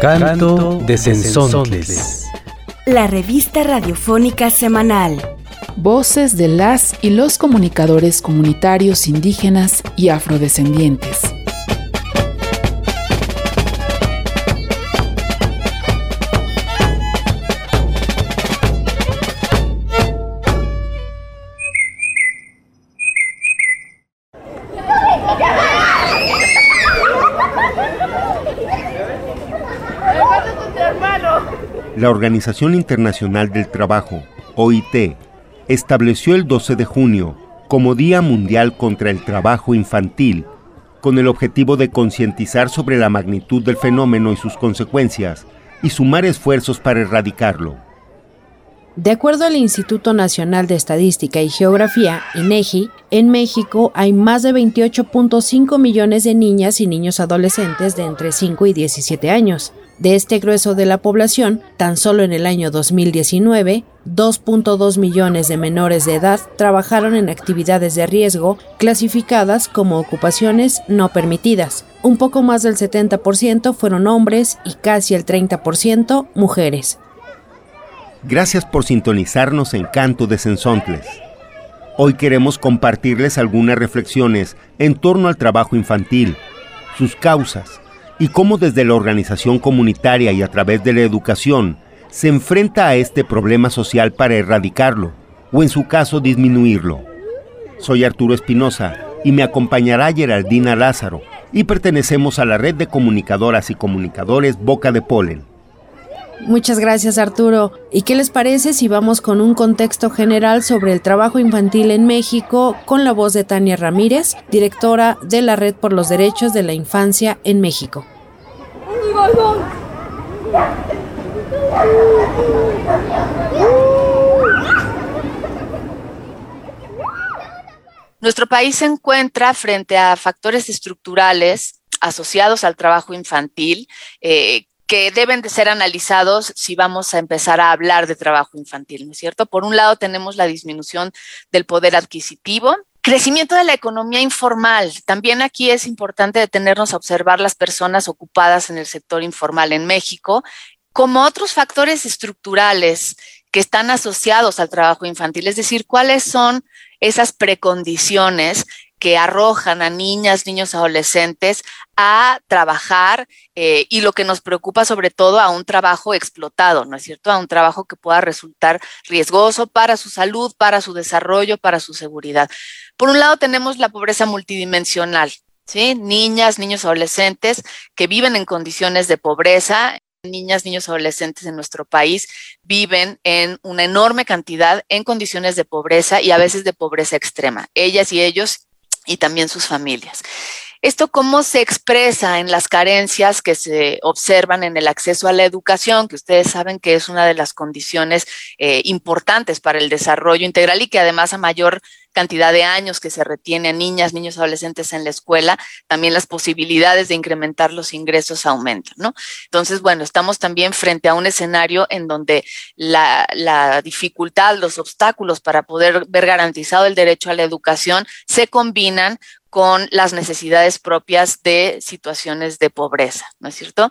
Canto de Sensontles. La revista radiofónica semanal. Voces de las y los comunicadores comunitarios indígenas y afrodescendientes. La Organización Internacional del Trabajo, OIT, estableció el 12 de junio como Día Mundial contra el Trabajo Infantil, con el objetivo de concientizar sobre la magnitud del fenómeno y sus consecuencias, y sumar esfuerzos para erradicarlo. De acuerdo al Instituto Nacional de Estadística y Geografía, INEGI, en México hay más de 28.5 millones de niñas y niños adolescentes de entre 5 y 17 años. De este grueso de la población, tan solo en el año 2019, 2.2 millones de menores de edad trabajaron en actividades de riesgo clasificadas como ocupaciones no permitidas. Un poco más del 70% fueron hombres y casi el 30% mujeres. Gracias por sintonizarnos en Canto de Sensontles. Hoy queremos compartirles algunas reflexiones en torno al trabajo infantil, sus causas y cómo desde la organización comunitaria y a través de la educación se enfrenta a este problema social para erradicarlo o en su caso disminuirlo. Soy Arturo Espinosa y me acompañará Geraldina Lázaro y pertenecemos a la red de comunicadoras y comunicadores Boca de Polen. Muchas gracias Arturo. ¿Y qué les parece si vamos con un contexto general sobre el trabajo infantil en México con la voz de Tania Ramírez, directora de la Red por los Derechos de la Infancia en México? Nuestro país se encuentra frente a factores estructurales asociados al trabajo infantil eh, que deben de ser analizados si vamos a empezar a hablar de trabajo infantil, ¿no es cierto? Por un lado tenemos la disminución del poder adquisitivo, Crecimiento de la economía informal. También aquí es importante detenernos a observar las personas ocupadas en el sector informal en México, como otros factores estructurales que están asociados al trabajo infantil, es decir, cuáles son esas precondiciones que arrojan a niñas, niños, adolescentes a trabajar eh, y lo que nos preocupa sobre todo a un trabajo explotado, ¿no es cierto? A un trabajo que pueda resultar riesgoso para su salud, para su desarrollo, para su seguridad. Por un lado tenemos la pobreza multidimensional, ¿sí? Niñas, niños, adolescentes que viven en condiciones de pobreza, niñas, niños, adolescentes en nuestro país viven en una enorme cantidad en condiciones de pobreza y a veces de pobreza extrema. Ellas y ellos y también sus familias. Esto cómo se expresa en las carencias que se observan en el acceso a la educación, que ustedes saben que es una de las condiciones eh, importantes para el desarrollo integral y que además a mayor cantidad de años que se retiene a niñas, niños, adolescentes en la escuela, también las posibilidades de incrementar los ingresos aumentan, ¿no? Entonces, bueno, estamos también frente a un escenario en donde la, la dificultad, los obstáculos para poder ver garantizado el derecho a la educación se combinan con las necesidades propias de situaciones de pobreza, ¿no es cierto?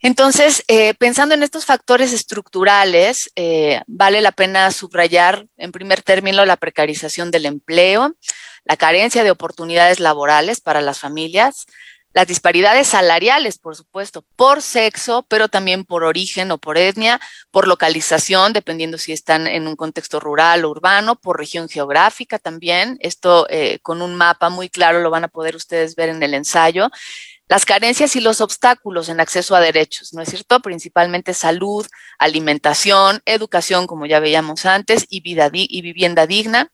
Entonces, eh, pensando en estos factores estructurales, eh, vale la pena subrayar, en primer término, la precarización del empleo, la carencia de oportunidades laborales para las familias, las disparidades salariales, por supuesto, por sexo, pero también por origen o por etnia, por localización, dependiendo si están en un contexto rural o urbano, por región geográfica también. Esto eh, con un mapa muy claro lo van a poder ustedes ver en el ensayo las carencias y los obstáculos en acceso a derechos, ¿no es cierto? Principalmente salud, alimentación, educación, como ya veíamos antes, y, vida y vivienda digna.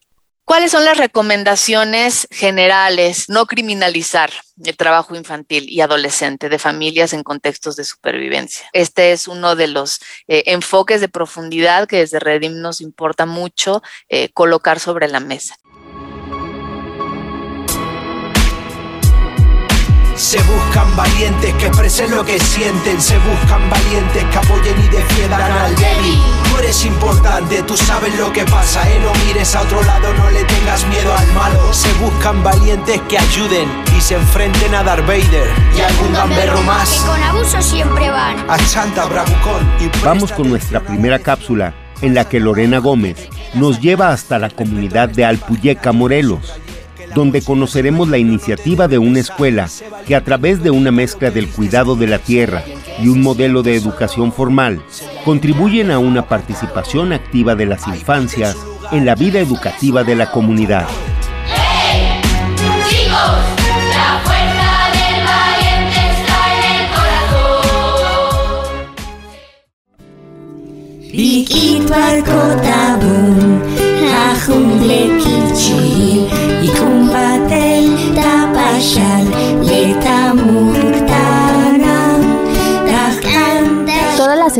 ¿Cuáles son las recomendaciones generales? No criminalizar el trabajo infantil y adolescente de familias en contextos de supervivencia. Este es uno de los eh, enfoques de profundidad que desde Redim nos importa mucho eh, colocar sobre la mesa. Se buscan valientes que expresen lo que sienten. Se buscan valientes que apoyen y defiendan al débil. Tú eres importante, tú sabes lo que pasa, eh. No mires a otro lado, no le tengas miedo al malo. Se buscan valientes que ayuden y se enfrenten a Darth Vader y algún gamberro más. Que con abuso siempre van. A Santa Bravucón y Vamos con nuestra primera cápsula en la que Lorena Gómez nos lleva hasta la comunidad de Alpuyeca, Morelos, donde conoceremos la iniciativa de una escuela que a través de una mezcla del cuidado de la tierra y un modelo de educación formal contribuyen a una participación activa de las infancias en la vida educativa de la comunidad. Chicos, del valiente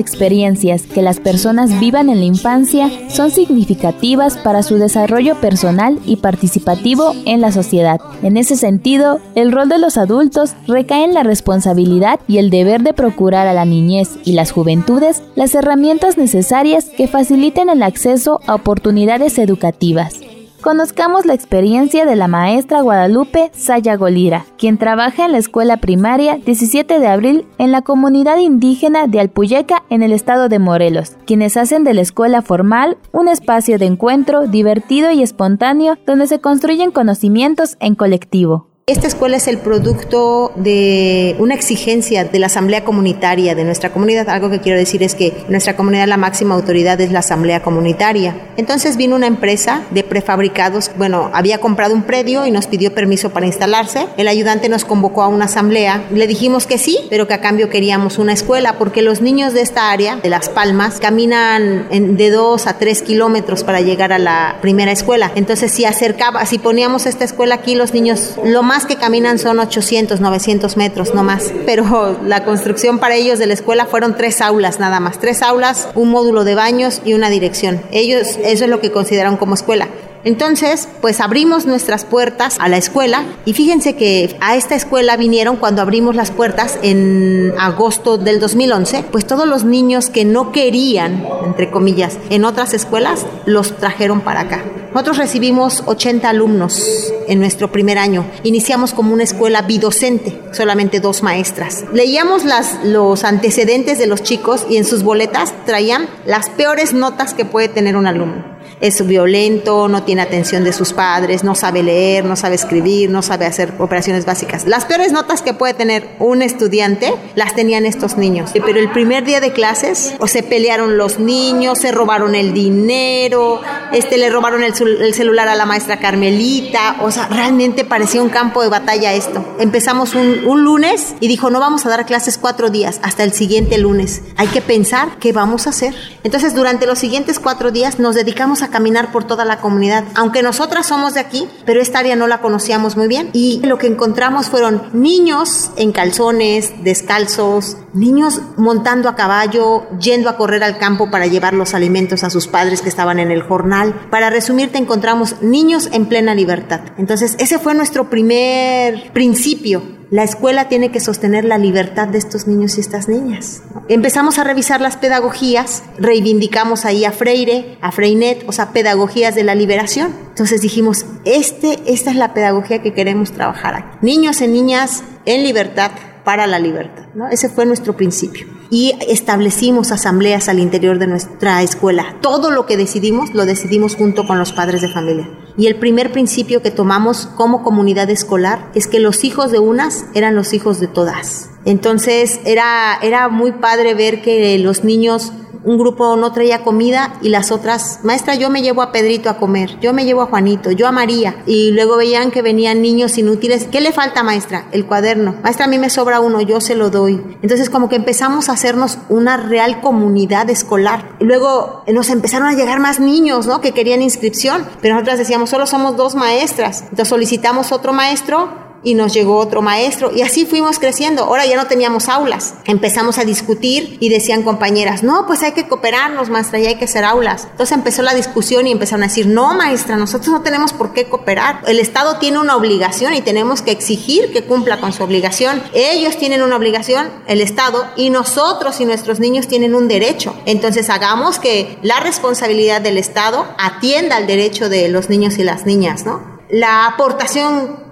experiencias que las personas vivan en la infancia son significativas para su desarrollo personal y participativo en la sociedad. En ese sentido, el rol de los adultos recae en la responsabilidad y el deber de procurar a la niñez y las juventudes las herramientas necesarias que faciliten el acceso a oportunidades educativas. Conozcamos la experiencia de la maestra Guadalupe Saya Golira, quien trabaja en la escuela primaria 17 de abril en la comunidad indígena de Alpuyeca en el estado de Morelos, quienes hacen de la escuela formal un espacio de encuentro divertido y espontáneo donde se construyen conocimientos en colectivo. Esta escuela es el producto de una exigencia de la asamblea comunitaria de nuestra comunidad. Algo que quiero decir es que nuestra comunidad la máxima autoridad es la asamblea comunitaria. Entonces vino una empresa de prefabricados, bueno, había comprado un predio y nos pidió permiso para instalarse. El ayudante nos convocó a una asamblea. Le dijimos que sí, pero que a cambio queríamos una escuela porque los niños de esta área, de Las Palmas, caminan de dos a tres kilómetros para llegar a la primera escuela. Entonces si acercaba, si poníamos esta escuela aquí, los niños lo más que caminan son 800, 900 metros, no más. Pero la construcción para ellos de la escuela fueron tres aulas nada más. Tres aulas, un módulo de baños y una dirección. Ellos, eso es lo que consideraron como escuela. Entonces, pues abrimos nuestras puertas a la escuela y fíjense que a esta escuela vinieron cuando abrimos las puertas en agosto del 2011, pues todos los niños que no querían, entre comillas, en otras escuelas, los trajeron para acá. Nosotros recibimos 80 alumnos en nuestro primer año. Iniciamos como una escuela bidocente, solamente dos maestras. Leíamos los antecedentes de los chicos y en sus boletas traían las peores notas que puede tener un alumno es violento, no tiene atención de sus padres, no sabe leer, no sabe escribir, no sabe hacer operaciones básicas. Las peores notas que puede tener un estudiante las tenían estos niños. Pero el primer día de clases, o se pelearon los niños, se robaron el dinero, este le robaron el, cel- el celular a la maestra Carmelita, o sea, realmente parecía un campo de batalla esto. Empezamos un lunes y dijo, no vamos a dar clases cuatro días, hasta el siguiente lunes. Hay que pensar qué vamos a hacer. Entonces, durante los siguientes cuatro días nos dedicamos a caminar por toda la comunidad. Aunque nosotras somos de aquí, pero esta área no la conocíamos muy bien. Y lo que encontramos fueron niños en calzones, descalzos, niños montando a caballo, yendo a correr al campo para llevar los alimentos a sus padres que estaban en el jornal. Para resumirte, encontramos niños en plena libertad. Entonces, ese fue nuestro primer principio la escuela tiene que sostener la libertad de estos niños y estas niñas. Empezamos a revisar las pedagogías, reivindicamos ahí a Freire, a Freinet, o sea, pedagogías de la liberación. Entonces dijimos, este, esta es la pedagogía que queremos trabajar aquí. Niños y niñas en libertad para la libertad. ¿no? Ese fue nuestro principio. Y establecimos asambleas al interior de nuestra escuela. Todo lo que decidimos lo decidimos junto con los padres de familia. Y el primer principio que tomamos como comunidad escolar es que los hijos de unas eran los hijos de todas. Entonces era, era muy padre ver que los niños un grupo no traía comida y las otras, maestra, yo me llevo a Pedrito a comer, yo me llevo a Juanito, yo a María. Y luego veían que venían niños inútiles. ¿Qué le falta, maestra? El cuaderno. Maestra, a mí me sobra uno, yo se lo doy. Entonces como que empezamos a hacernos una real comunidad escolar. Luego nos empezaron a llegar más niños, ¿no? Que querían inscripción, pero nosotras decíamos, solo somos dos maestras. Entonces solicitamos otro maestro y nos llegó otro maestro y así fuimos creciendo. Ahora ya no teníamos aulas. Empezamos a discutir y decían compañeras, no, pues hay que cooperarnos, maestra, y hay que hacer aulas. Entonces empezó la discusión y empezaron a decir, no, maestra, nosotros no tenemos por qué cooperar. El Estado tiene una obligación y tenemos que exigir que cumpla con su obligación. Ellos tienen una obligación, el Estado, y nosotros y nuestros niños tienen un derecho. Entonces hagamos que la responsabilidad del Estado atienda al derecho de los niños y las niñas, ¿no? La aportación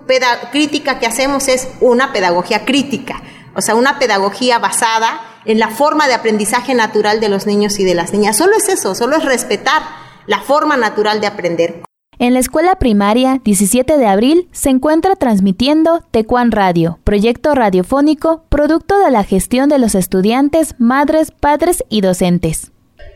crítica que hacemos es una pedagogía crítica, o sea, una pedagogía basada en la forma de aprendizaje natural de los niños y de las niñas. Solo es eso, solo es respetar la forma natural de aprender. En la escuela primaria 17 de abril se encuentra transmitiendo Tecuan Radio, proyecto radiofónico producto de la gestión de los estudiantes, madres, padres y docentes.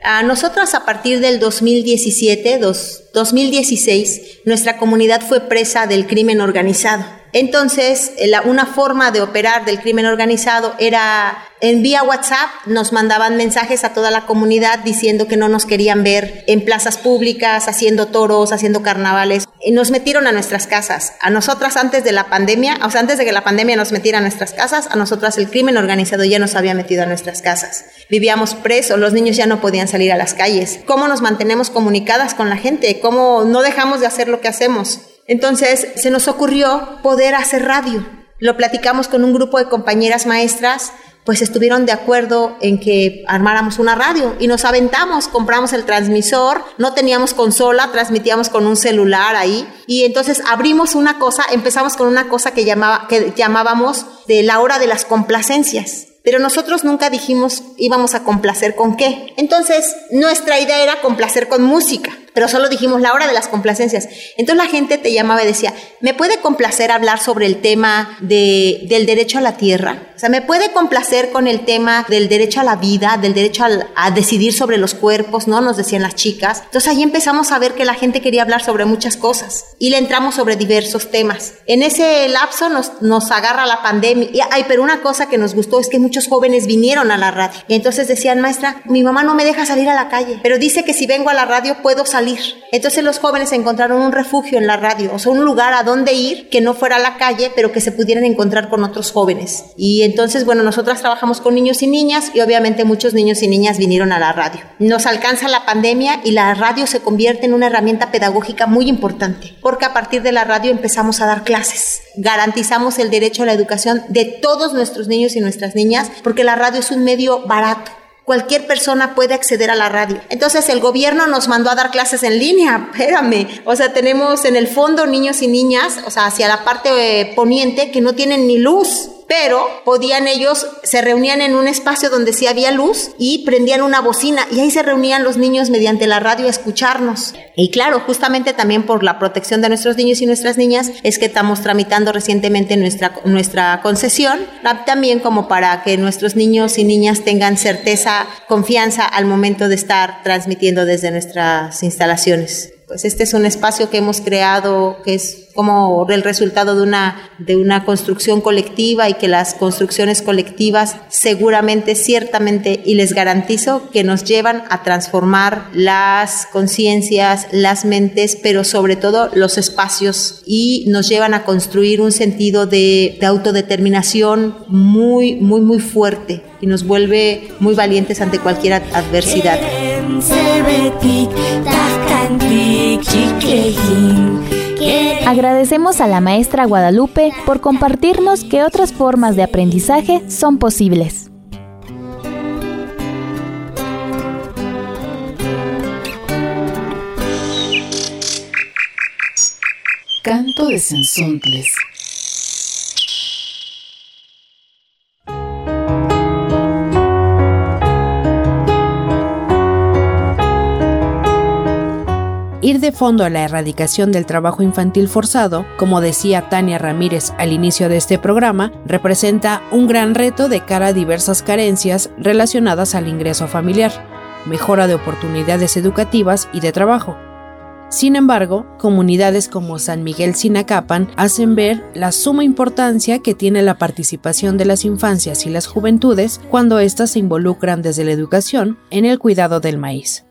A nosotros a partir del 2017, 2016, nuestra comunidad fue presa del crimen organizado. Entonces, una forma de operar del crimen organizado era en vía WhatsApp nos mandaban mensajes a toda la comunidad diciendo que no nos querían ver en plazas públicas, haciendo toros, haciendo carnavales. Y nos metieron a nuestras casas. A nosotras antes de la pandemia, o sea, antes de que la pandemia nos metiera a nuestras casas, a nosotras el crimen organizado ya nos había metido a nuestras casas. Vivíamos presos, los niños ya no podían salir a las calles. ¿Cómo nos mantenemos comunicadas con la gente? ¿Cómo no dejamos de hacer lo que hacemos? Entonces se nos ocurrió poder hacer radio. Lo platicamos con un grupo de compañeras maestras pues estuvieron de acuerdo en que armáramos una radio y nos aventamos, compramos el transmisor, no teníamos consola, transmitíamos con un celular ahí y entonces abrimos una cosa, empezamos con una cosa que, llamaba, que llamábamos de la hora de las complacencias. Pero nosotros nunca dijimos íbamos a complacer con qué. Entonces, nuestra idea era complacer con música pero solo dijimos la hora de las complacencias. Entonces la gente te llamaba y decía, ¿me puede complacer hablar sobre el tema de, del derecho a la tierra? O sea, ¿me puede complacer con el tema del derecho a la vida, del derecho a, decidir sobre los cuerpos, ¿no? Nos decían las chicas. Entonces ahí empezamos a ver que la gente quería hablar sobre muchas cosas y le entramos sobre diversos temas. En ese lapso nos, nos agarra la pandemia. Y, ay, pero una cosa que nos gustó es que muchos jóvenes vinieron a la radio. Y entonces decían, maestra, mi mamá no me deja salir a la calle, pero dice que si vengo a la radio puedo salir entonces los jóvenes encontraron un refugio en la radio, o sea, un lugar a donde ir que no fuera a la calle, pero que se pudieran encontrar con otros jóvenes. Y entonces, bueno, nosotras trabajamos con niños y niñas y obviamente muchos niños y niñas vinieron a la radio. Nos alcanza la pandemia y la radio se convierte en una herramienta pedagógica muy importante, porque a partir de la radio empezamos a dar clases. Garantizamos el derecho a la educación de todos nuestros niños y nuestras niñas, porque la radio es un medio barato cualquier persona puede acceder a la radio. Entonces el gobierno nos mandó a dar clases en línea, espérame. O sea, tenemos en el fondo niños y niñas, o sea, hacia la parte eh, poniente que no tienen ni luz pero podían ellos, se reunían en un espacio donde sí había luz y prendían una bocina y ahí se reunían los niños mediante la radio a escucharnos. Y claro, justamente también por la protección de nuestros niños y nuestras niñas es que estamos tramitando recientemente nuestra, nuestra concesión, también como para que nuestros niños y niñas tengan certeza, confianza al momento de estar transmitiendo desde nuestras instalaciones pues este es un espacio que hemos creado que es como el resultado de una, de una construcción colectiva y que las construcciones colectivas seguramente, ciertamente, y les garantizo que nos llevan a transformar las conciencias, las mentes, pero sobre todo los espacios y nos llevan a construir un sentido de, de autodeterminación muy, muy, muy fuerte y nos vuelve muy valientes ante cualquier adversidad. Agradecemos a la maestra Guadalupe por compartirnos que otras formas de aprendizaje son posibles. Canto de Sensontles. De fondo a la erradicación del trabajo infantil forzado, como decía Tania Ramírez al inicio de este programa, representa un gran reto de cara a diversas carencias relacionadas al ingreso familiar, mejora de oportunidades educativas y de trabajo. Sin embargo, comunidades como San Miguel Sinacapan hacen ver la suma importancia que tiene la participación de las infancias y las juventudes cuando éstas se involucran desde la educación en el cuidado del maíz.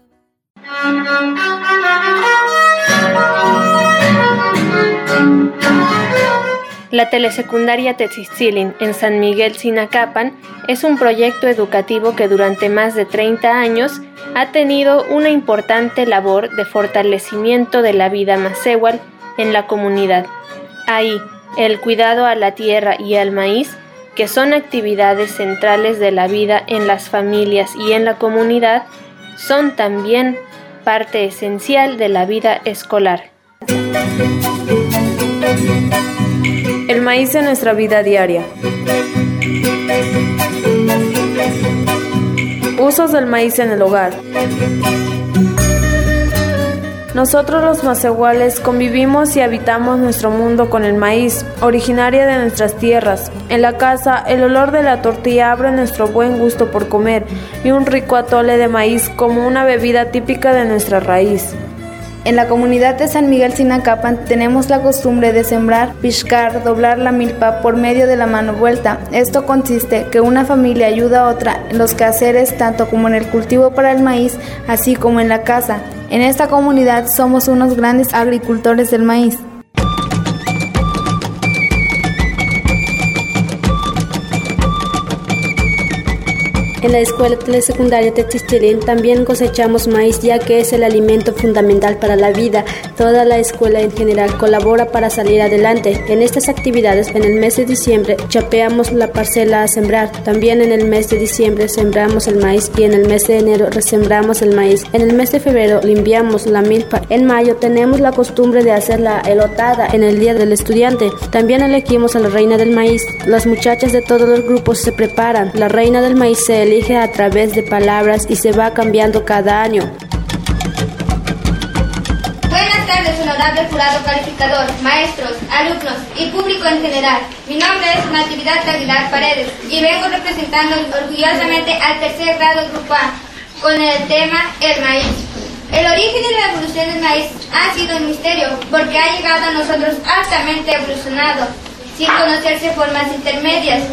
La telesecundaria Tetzistzilin en San Miguel Sinacapan es un proyecto educativo que durante más de 30 años ha tenido una importante labor de fortalecimiento de la vida macehual en la comunidad. Ahí, el cuidado a la tierra y al maíz, que son actividades centrales de la vida en las familias y en la comunidad, son también parte esencial de la vida escolar. El maíz en nuestra vida diaria. Usos del maíz en el hogar. Nosotros los macehuales convivimos y habitamos nuestro mundo con el maíz, originaria de nuestras tierras. En la casa, el olor de la tortilla abre nuestro buen gusto por comer y un rico atole de maíz como una bebida típica de nuestra raíz. En la comunidad de San Miguel Sinacapan tenemos la costumbre de sembrar, piscar, doblar la milpa por medio de la mano vuelta. Esto consiste que una familia ayuda a otra en los quehaceres tanto como en el cultivo para el maíz, así como en la casa. En esta comunidad somos unos grandes agricultores del maíz. En la escuela telesecundaria Textilín también cosechamos maíz ya que es el alimento fundamental para la vida. Toda la escuela en general colabora para salir adelante. En estas actividades, en el mes de diciembre, chapeamos la parcela a sembrar. También en el mes de diciembre sembramos el maíz y en el mes de enero resembramos el maíz. En el mes de febrero limpiamos la milpa. En mayo tenemos la costumbre de hacer la elotada en el Día del Estudiante. También elegimos a la reina del maíz. Las muchachas de todos los grupos se preparan. La reina del maíz se elige a través de palabras y se va cambiando cada año. Buenas tardes, honorable jurado calificador, maestros, alumnos y público en general. Mi nombre es Natividad Aguilar Paredes y vengo representando orgullosamente al tercer grado Grupo A con el tema El maíz. El origen y la evolución del maíz ha sido un misterio porque ha llegado a nosotros altamente evolucionado, sin conocerse formas intermedias.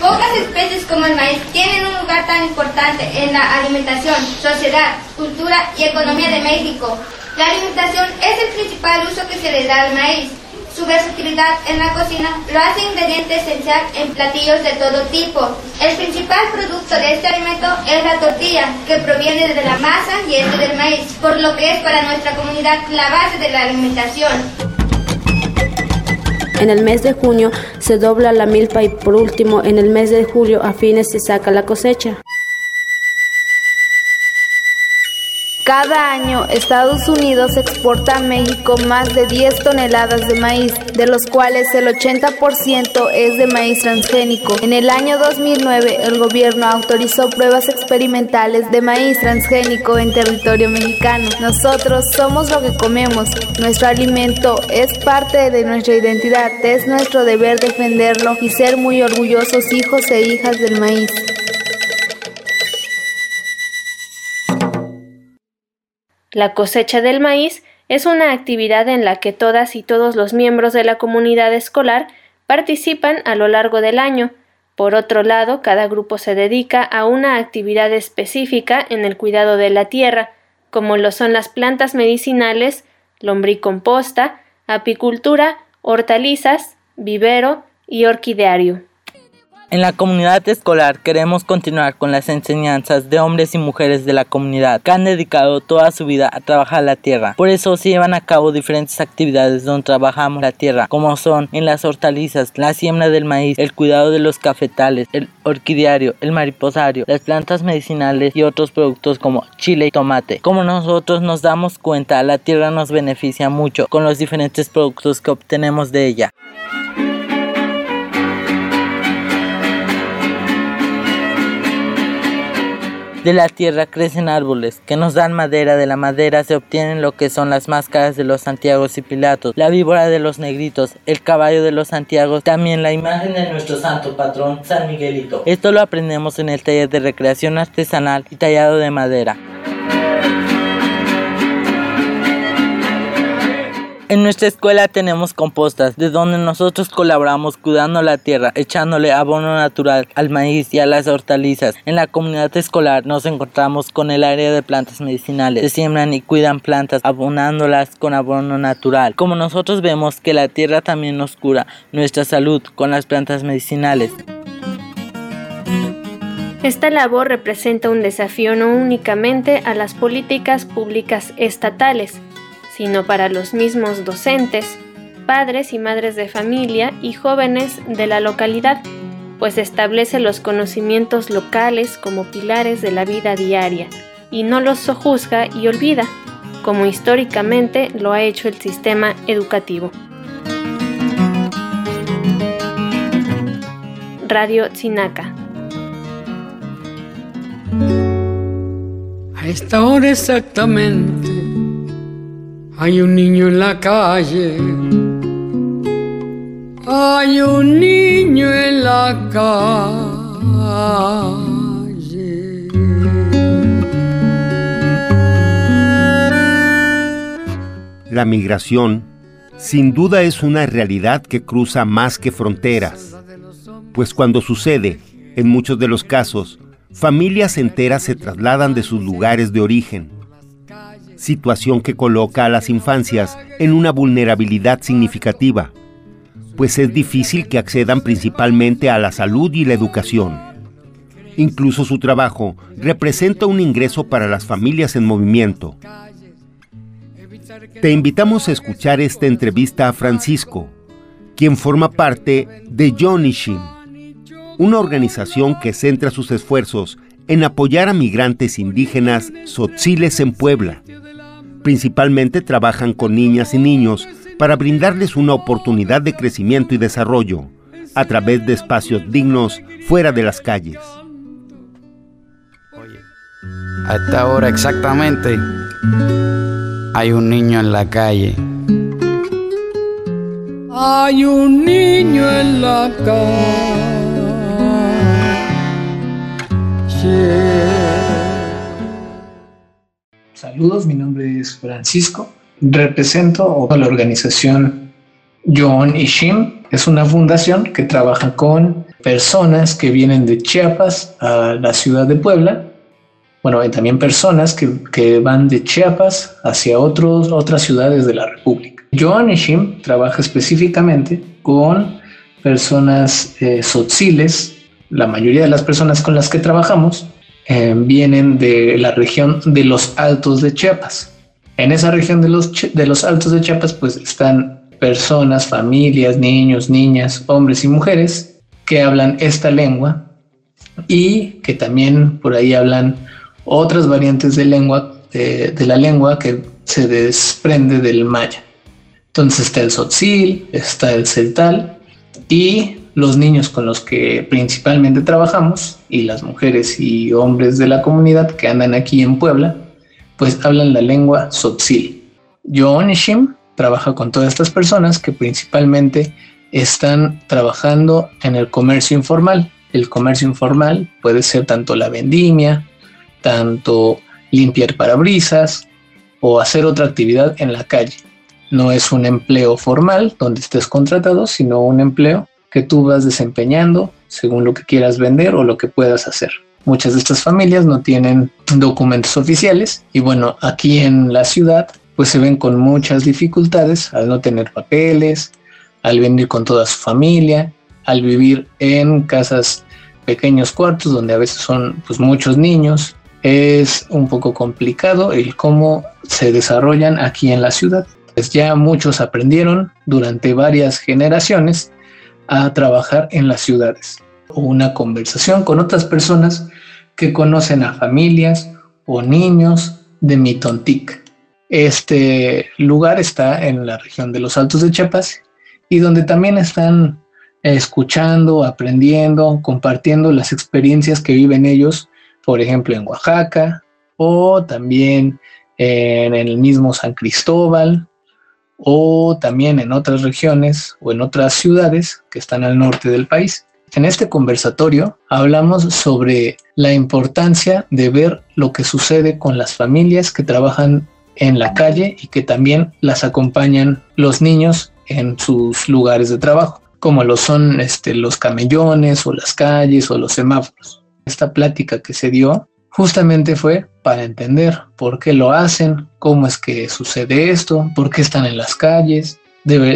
Pocas especies como el maíz tienen un lugar tan importante en la alimentación, sociedad, cultura y economía de México. La alimentación es el principal uso que se le da al maíz. Su versatilidad en la cocina lo hace ingrediente esencial en platillos de todo tipo. El principal producto de este alimento es la tortilla, que proviene de la masa y este del maíz, por lo que es para nuestra comunidad la base de la alimentación. En el mes de junio se dobla la milpa y por último en el mes de julio a fines se saca la cosecha. Cada año Estados Unidos exporta a México más de 10 toneladas de maíz, de los cuales el 80% es de maíz transgénico. En el año 2009 el gobierno autorizó pruebas experimentales de maíz transgénico en territorio mexicano. Nosotros somos lo que comemos, nuestro alimento es parte de nuestra identidad, es nuestro deber defenderlo y ser muy orgullosos hijos e hijas del maíz. La cosecha del maíz es una actividad en la que todas y todos los miembros de la comunidad escolar participan a lo largo del año. Por otro lado, cada grupo se dedica a una actividad específica en el cuidado de la tierra, como lo son las plantas medicinales, lombricomposta, apicultura, hortalizas, vivero y orquideario. En la comunidad escolar queremos continuar con las enseñanzas de hombres y mujeres de la comunidad que han dedicado toda su vida a trabajar la tierra. Por eso se llevan a cabo diferentes actividades donde trabajamos la tierra, como son en las hortalizas, la siembra del maíz, el cuidado de los cafetales, el orquidiario, el mariposario, las plantas medicinales y otros productos como chile y tomate. Como nosotros nos damos cuenta, la tierra nos beneficia mucho con los diferentes productos que obtenemos de ella. De la tierra crecen árboles que nos dan madera, de la madera se obtienen lo que son las máscaras de los Santiagos y Pilatos, la víbora de los negritos, el caballo de los Santiagos, también la imagen de nuestro santo patrón San Miguelito. Esto lo aprendemos en el taller de recreación artesanal y tallado de madera. En nuestra escuela tenemos compostas, de donde nosotros colaboramos cuidando la tierra, echándole abono natural al maíz y a las hortalizas. En la comunidad escolar nos encontramos con el área de plantas medicinales. Se siembran y cuidan plantas, abonándolas con abono natural. Como nosotros vemos que la tierra también nos cura nuestra salud con las plantas medicinales. Esta labor representa un desafío no únicamente a las políticas públicas estatales, sino para los mismos docentes, padres y madres de familia y jóvenes de la localidad, pues establece los conocimientos locales como pilares de la vida diaria y no los sojuzga y olvida, como históricamente lo ha hecho el sistema educativo. Radio Tsinaka. A esta hora exactamente hay un niño en la calle. Hay un niño en la calle. La migración, sin duda, es una realidad que cruza más que fronteras, pues cuando sucede, en muchos de los casos, familias enteras se trasladan de sus lugares de origen situación que coloca a las infancias en una vulnerabilidad significativa, pues es difícil que accedan principalmente a la salud y la educación. Incluso su trabajo representa un ingreso para las familias en movimiento. Te invitamos a escuchar esta entrevista a Francisco, quien forma parte de Shin, una organización que centra sus esfuerzos en apoyar a migrantes indígenas sotziles en Puebla Principalmente trabajan con niñas y niños para brindarles una oportunidad de crecimiento y desarrollo a través de espacios dignos fuera de las calles. A esta hora exactamente hay un niño en la calle. Hay un niño en la calle. Saludos, mi nombre es Francisco. Represento a la organización John y Shim. Es una fundación que trabaja con personas que vienen de Chiapas a la ciudad de Puebla. Bueno, hay también personas que, van de Chiapas hacia otros, otras ciudades de la República. John y Shim trabaja específicamente con personas eh, La mayoría de las personas con las que trabajamos eh, vienen de la región de los Altos de Chiapas. En esa región de los, de los Altos de Chiapas pues están personas, familias, niños, niñas, hombres y mujeres que hablan esta lengua y que también por ahí hablan otras variantes de lengua de, de la lengua que se desprende del maya. Entonces está el sotzil, está el celtal y los niños con los que principalmente trabajamos y las mujeres y hombres de la comunidad que andan aquí en Puebla, pues hablan la lengua Tzotzil. Yo Onishim trabaja con todas estas personas que principalmente están trabajando en el comercio informal. El comercio informal puede ser tanto la vendimia, tanto limpiar parabrisas o hacer otra actividad en la calle. No es un empleo formal donde estés contratado, sino un empleo que tú vas desempeñando según lo que quieras vender o lo que puedas hacer. Muchas de estas familias no tienen documentos oficiales y bueno, aquí en la ciudad pues se ven con muchas dificultades al no tener papeles, al venir con toda su familia, al vivir en casas pequeños cuartos donde a veces son pues muchos niños. Es un poco complicado el cómo se desarrollan aquí en la ciudad. Pues ya muchos aprendieron durante varias generaciones a trabajar en las ciudades o una conversación con otras personas que conocen a familias o niños de Mitontic. Este lugar está en la región de los Altos de Chiapas y donde también están escuchando, aprendiendo, compartiendo las experiencias que viven ellos, por ejemplo, en Oaxaca o también en el mismo San Cristóbal o también en otras regiones o en otras ciudades que están al norte del país. En este conversatorio hablamos sobre la importancia de ver lo que sucede con las familias que trabajan en la calle y que también las acompañan los niños en sus lugares de trabajo, como lo son este, los camellones o las calles o los semáforos. Esta plática que se dio justamente fue para entender por qué lo hacen, cómo es que sucede esto, por qué están en las calles,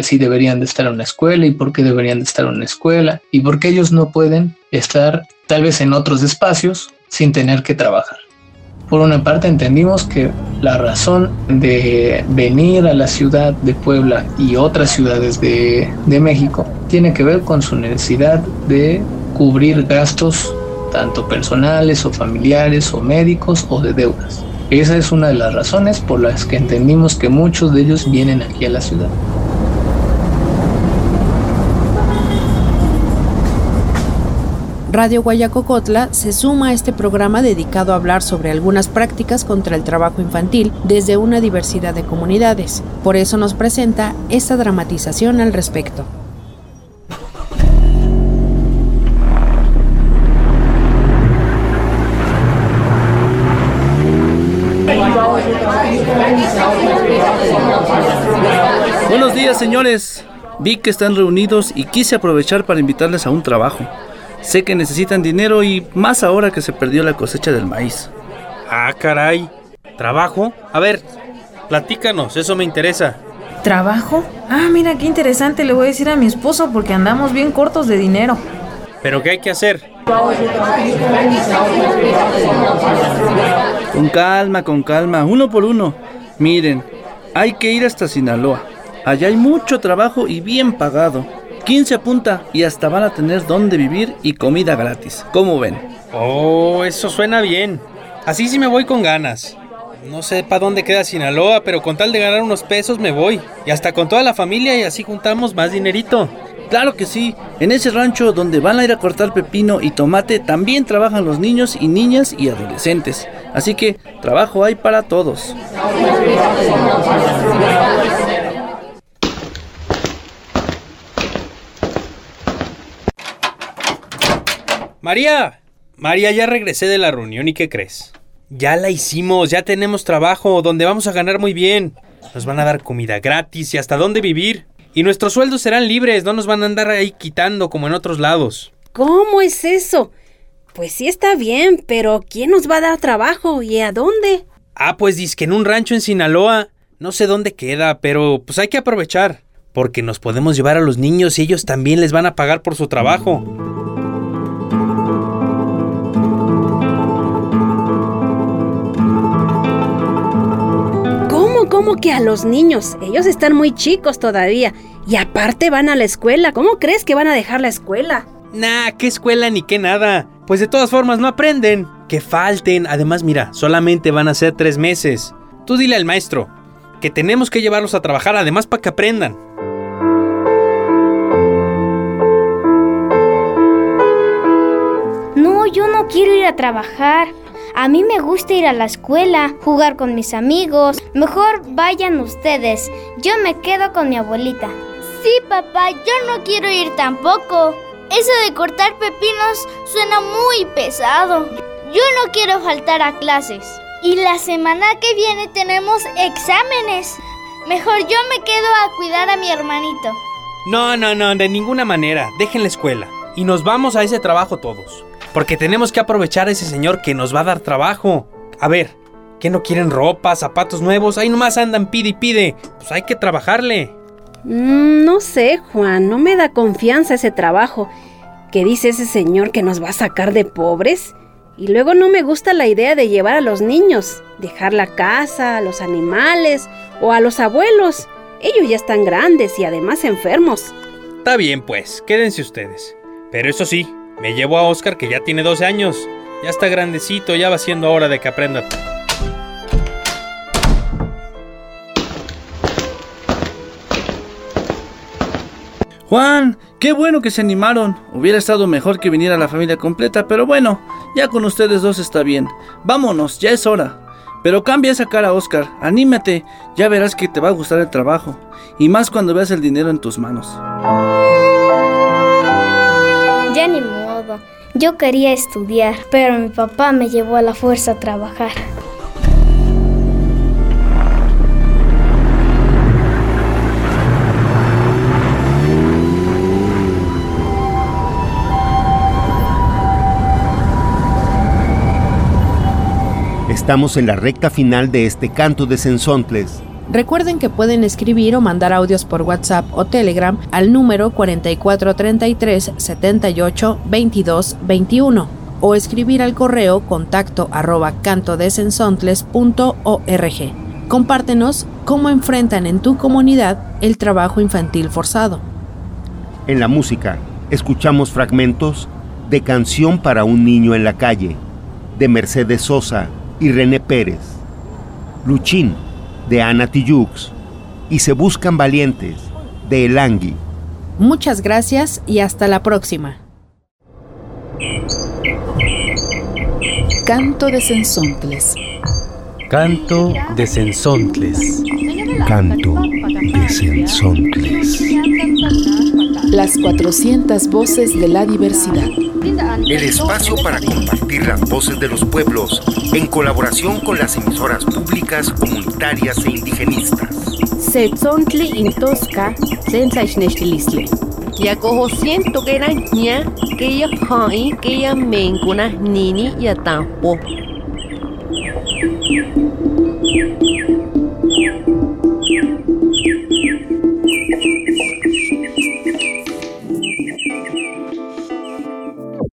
si deberían de estar en una escuela y por qué deberían de estar en una escuela y por qué ellos no pueden estar tal vez en otros espacios sin tener que trabajar. Por una parte entendimos que la razón de venir a la ciudad de Puebla y otras ciudades de, de México tiene que ver con su necesidad de cubrir gastos tanto personales o familiares o médicos o de deudas. Esa es una de las razones por las que entendimos que muchos de ellos vienen aquí a la ciudad. Radio Guayacocotla se suma a este programa dedicado a hablar sobre algunas prácticas contra el trabajo infantil desde una diversidad de comunidades. Por eso nos presenta esta dramatización al respecto. Buenos días, señores. Vi que están reunidos y quise aprovechar para invitarles a un trabajo. Sé que necesitan dinero y más ahora que se perdió la cosecha del maíz. Ah, caray. ¿Trabajo? A ver, platícanos, eso me interesa. ¿Trabajo? Ah, mira qué interesante, le voy a decir a mi esposo porque andamos bien cortos de dinero. ¿Pero qué hay que hacer? Con calma, con calma, uno por uno. Miren, hay que ir hasta Sinaloa. Allá hay mucho trabajo y bien pagado. 15 apunta y hasta van a tener dónde vivir y comida gratis. ¿Cómo ven? Oh, eso suena bien. Así sí me voy con ganas. No sé para dónde queda Sinaloa, pero con tal de ganar unos pesos me voy. Y hasta con toda la familia y así juntamos más dinerito. Claro que sí. En ese rancho donde van a ir a cortar pepino y tomate también trabajan los niños y niñas y adolescentes. Así que trabajo hay para todos. María, María, ya regresé de la reunión y ¿qué crees? Ya la hicimos, ya tenemos trabajo donde vamos a ganar muy bien. Nos van a dar comida gratis y hasta dónde vivir. Y nuestros sueldos serán libres, no nos van a andar ahí quitando como en otros lados. ¿Cómo es eso? Pues sí está bien, pero ¿quién nos va a dar trabajo y a dónde? Ah, pues que en un rancho en Sinaloa. No sé dónde queda, pero pues hay que aprovechar. Porque nos podemos llevar a los niños y ellos también les van a pagar por su trabajo. ¿Cómo que a los niños? Ellos están muy chicos todavía. Y aparte van a la escuela. ¿Cómo crees que van a dejar la escuela? Nah, qué escuela ni qué nada. Pues de todas formas no aprenden. Que falten. Además, mira, solamente van a ser tres meses. Tú dile al maestro que tenemos que llevarlos a trabajar además para que aprendan. No, yo no quiero ir a trabajar. A mí me gusta ir a la escuela, jugar con mis amigos. Mejor vayan ustedes. Yo me quedo con mi abuelita. Sí, papá, yo no quiero ir tampoco. Eso de cortar pepinos suena muy pesado. Yo no quiero faltar a clases. Y la semana que viene tenemos exámenes. Mejor yo me quedo a cuidar a mi hermanito. No, no, no, de ninguna manera. Dejen la escuela. Y nos vamos a ese trabajo todos. Porque tenemos que aprovechar a ese señor que nos va a dar trabajo. A ver, ¿qué no quieren ropa, zapatos nuevos? Ahí nomás andan pide y pide. Pues hay que trabajarle. Mm, no sé, Juan, no me da confianza ese trabajo. ¿Qué dice ese señor que nos va a sacar de pobres? Y luego no me gusta la idea de llevar a los niños, dejar la casa, a los animales o a los abuelos. Ellos ya están grandes y además enfermos. Está bien, pues, quédense ustedes. Pero eso sí, me llevo a Oscar que ya tiene 12 años. Ya está grandecito, ya va siendo hora de que aprenda. Juan, qué bueno que se animaron. Hubiera estado mejor que viniera la familia completa, pero bueno, ya con ustedes dos está bien. Vámonos, ya es hora. Pero cambia esa cara, Oscar. Anímate, ya verás que te va a gustar el trabajo. Y más cuando veas el dinero en tus manos. Ya. Yo quería estudiar, pero mi papá me llevó a la fuerza a trabajar. Estamos en la recta final de este canto de Sensontles. Recuerden que pueden escribir o mandar audios por WhatsApp o Telegram al número 4433 78 22 21 o escribir al correo contacto arroba cantodesensontles.org. Compártenos cómo enfrentan en tu comunidad el trabajo infantil forzado. En la música, escuchamos fragmentos de Canción para un niño en la calle, de Mercedes Sosa y René Pérez, Luchín, de Ana Tijux, y Se Buscan Valientes, de Elangui. Muchas gracias y hasta la próxima. Canto de Sensontles. Canto de Sensontles. Canto de Sensontles. Las 400 voces de la diversidad. El espacio para compartir las voces de los pueblos en colaboración con las emisoras públicas, comunitarias e indigenistas. Setzontli intosca sensaixnextilistle. Yakoho siento que era ña que ya hai que ya mencuna nini ya tampo.